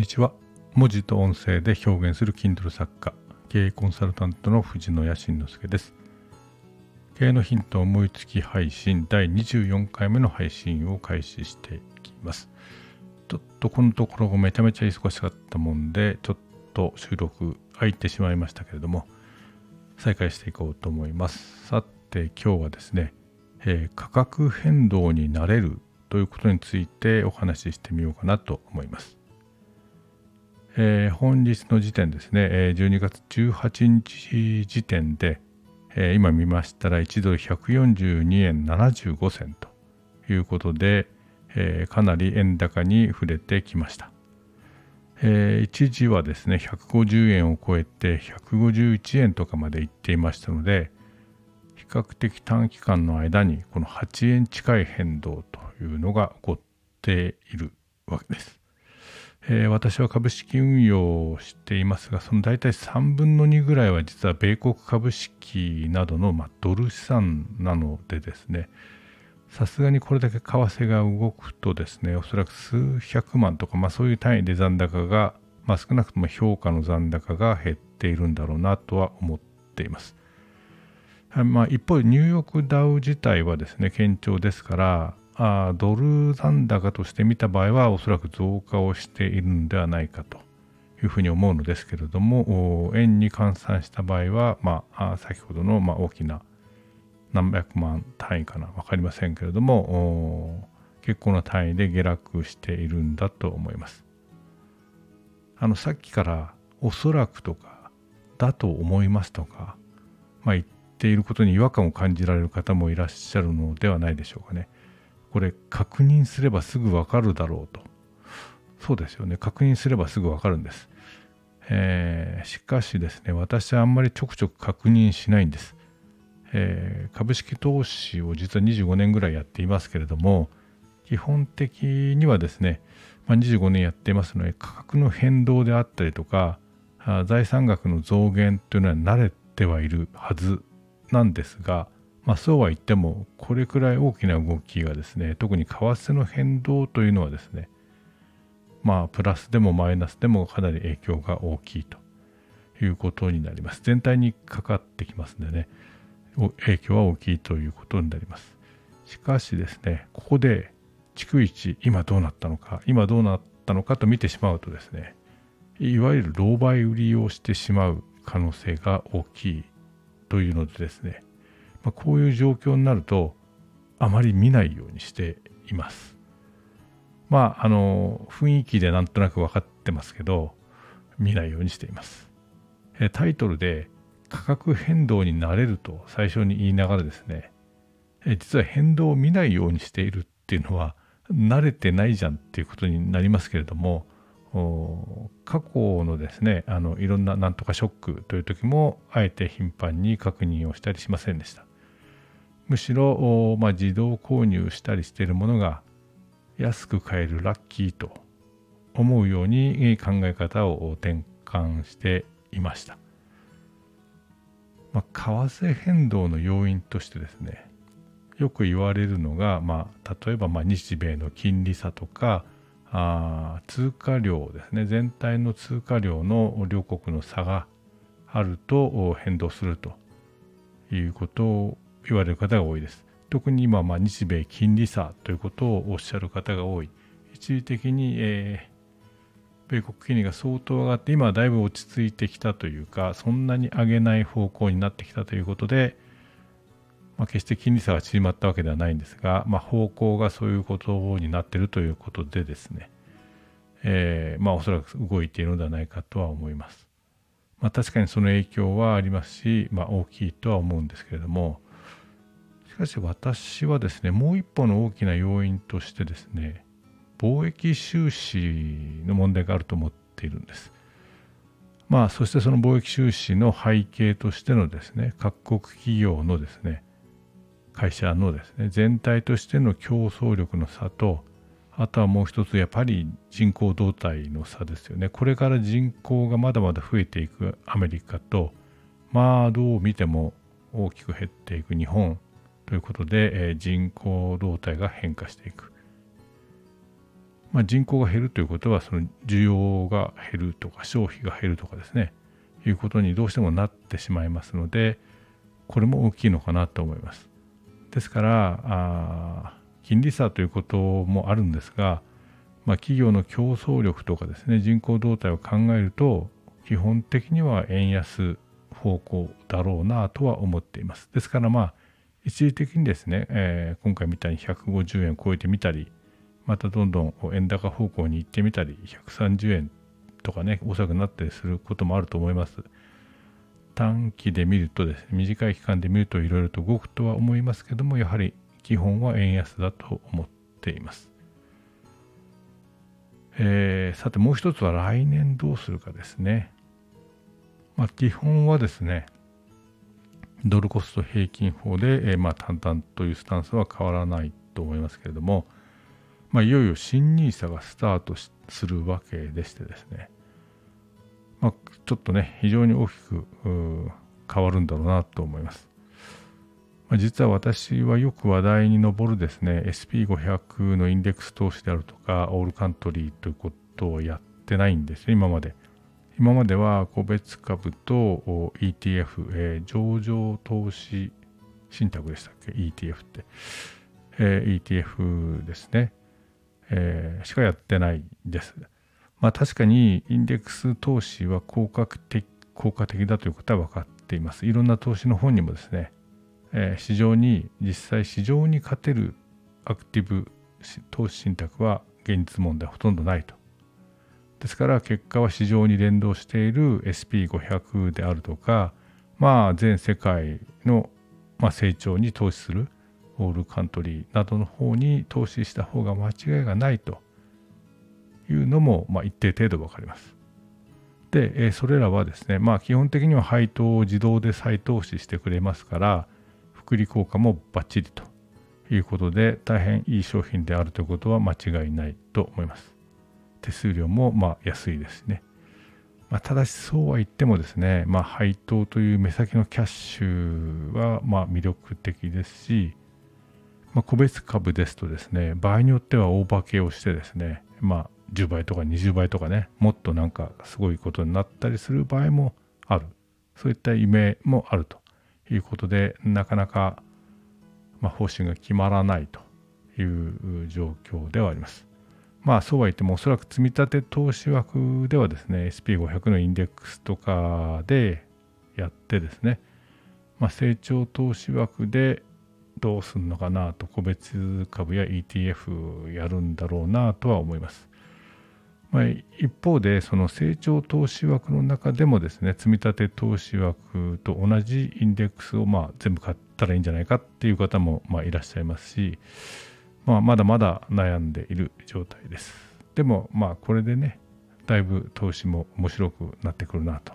にちは。文字と音声で表現する Kindle 作家経営コンサルタントの藤野谷慎之介です。経営のヒント思いつき配信第24回目の配信を開始していきます。ちょっとこのところめちゃめちゃ忙しかったもんでちょっと収録空いてしまいましたけれども再開していこうと思います。さて今日はですね、えー、価格変動になれるということについてお話ししてみようかなと思います。えー、本日の時点ですね、えー、12月18日時点で、えー、今見ましたら1ドル142円75銭ということで、えー、かなり円高に触れてきました。えー、一時はですね、150円を超えて151円とかまでいっていましたので、比較的短期間の間にこの8円近い変動というのが起こっているわけです。えー、私は株式運用をしていますが、その大体3分の2ぐらいは実は米国株式などの、まあ、ドル資産なのでですね、さすがにこれだけ為替が動くとですね、おそらく数百万とか、まあそういう単位で残高が、まあ少なくとも評価の残高が減っているんだろうなとは思っています。まあ一方ニューヨークダウ自体はですね、堅調ですから、あドル残高として見た場合はおそらく増加をしているのではないかというふうに思うのですけれども円に換算した場合は、まあ、先ほどのま大きな何百万単位かな分かりませんけれども結構な単位で下落しているんだと思います。あのさっきからおそらくとかだと思いますとか、まあ、言っていることに違和感を感じられる方もいらっしゃるのではないでしょうかね。これ確認すればすぐわかるだろうと。そうですよね。確認すればすぐわかるんです。えー、しかしですね、私はあんまりちょくちょく確認しないんです。えー、株式投資を実は25年ぐらいやっていますけれども、基本的にはですね、まあ、25年やっていますので、価格の変動であったりとか、財産額の増減というのは慣れてはいるはずなんですが、まあ、そうは言ってもこれくらい大きな動きがですね特に為替の変動というのはですねまあプラスでもマイナスでもかなり影響が大きいということになります。全体にかかってきますのでね影響は大きいということになります。しかしですねここで逐一今どうなったのか今どうなったのかと見てしまうとですねいわゆる狼狽売りをしてしまう可能性が大きいというのでですねまあ、こういう状況になるとあまり見ないようにしています。まああの雰囲気でなんとなく分かってますけど見ないようにしています。えタイトルで価格変動になれると最初に言いながらですねえ実は変動を見ないようにしているっていうのは慣れてないじゃんっていうことになりますけれども過去のですねあのいろんななんとかショックという時もあえて頻繁に確認をしたりしませんでした。むしろ、まあ、自動購入したりしているものが安く買えるラッキーと思うように考え方を転換していました。まあ、為替変動の要因としてですねよく言われるのが、まあ、例えばま日米の金利差とかあ通貨量ですね全体の通貨量の両国の差があると変動するということ言われる方が多いです。特に今、ま、日米金利差ということをおっしゃる方が多い。一時的に、えー、米国金利が相当上がって、今はだいぶ落ち着いてきたというか、そんなに上げない方向になってきたということで、まあ、決して金利差が縮まったわけではないんですが、まあ、方向がそういうことになっているということでですね、えー、まあおそらく動いているのではないかとは思います。まあ、確かにその影響はありますし、まあ、大きいとは思うんですけれども、かし私はですね、もう一歩の大きな要因としてですね、貿易収支の問題があると思っているんです。まあ、そしてその貿易収支の背景としてのですね、各国企業のですね、会社のですね、全体としての競争力の差と、あとはもう一つやっぱり人口動態の差ですよね。これから人口がまだまだ増えていくアメリカと、まあどう見ても大きく減っていく日本ということで、え人口動態が変化していく。まあ、人口が減るということはその需要が減るとか消費が減るとかですねいうことにどうしてもなってしまいますのでこれも大きいのかなと思います。ですからあ金利差ということもあるんですが、まあ、企業の競争力とかですね人口動態を考えると基本的には円安方向だろうなとは思っています。ですからまあ一時的にですね、えー、今回みたいに150円を超えてみたりまたどんどん円高方向に行ってみたり130円とかね遅くなったりすることもあると思います。短期で見るとですね短い期間で見るといろいろと動くとは思いますけどもやはり基本は円安だと思っています。えー、さてもう一つは来年どうするかですね。まあ、基本はですねドルコスト平均法で、えー、まあ、淡々というスタンスは変わらないと思いますけれども、まあ、いよいよ新 NISA がスタートするわけでしてですね、まあ、ちょっとね非常に大きく変わるんだろうなと思います。まあ、実は私はよく話題に上るですね SP500 のインデックス投資であるとかオールカントリーということをやってないんですよ今まで。今までは個別株と ETF、えー、上場投資信託でしたっけ？ETF って、えー、ETF ですね、えー、しかやってないです。まあ確かにインデックス投資は効果的効果的だということは分かっています。いろんな投資の本にもですね、えー、市場に実際市場に勝てるアクティブ投資信託は現実問題ほとんどないとですから結果は市場に連動している SP500 であるとか、まあ、全世界の、成長に投資するオールカントリーなどの方に投資した方が間違いがないというのも、まあ、一定程度分かります。で、それらはですね、まあ、基本的には配当を自動で再投資してくれますから、福利効果もバッチリということで、大変いい商品であるということは間違いないと思います。手数料もまあ安いですね。まあ、ただしそうは言ってもですね、まあ、配当という目先のキャッシュはま魅力的ですし、まあ、個別株ですとですね、場合によっては大化けをしてですね、まあ、10倍とか20倍とかね、もっとなんかすごいことになったりする場合もある。そういった夢もあるということで、なかなか、まあ、方針が決まらないという状況ではあります。まあそうは言ってもおそらく積立投資枠ではですね SP500 のインデックスとかでやってですね、まあ、成長投資枠でどうするのかなと個別株や ETF やるんだろうなとは思います。まあ、一方でその成長投資枠の中でもですね積立投資枠と同じインデックスをまあ全部買ったらいいんじゃないかっていう方もまあいらっしゃいますしまあ、まだまだ悩んでいる状態です。でもまあこれでねだいぶ投資も面白くなってくるなと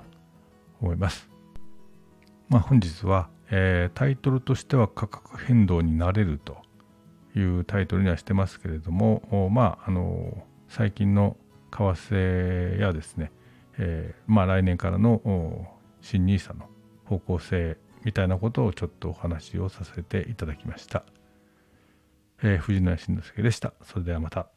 思います。まあ、本日は、えー、タイトルとしては価格変動になれるというタイトルにはしてますけれどもまああの最近の為替やですね、えー、まあ来年からの新 NISA の方向性みたいなことをちょっとお話をさせていただきました。えー、藤野慎之介でした。それではまた。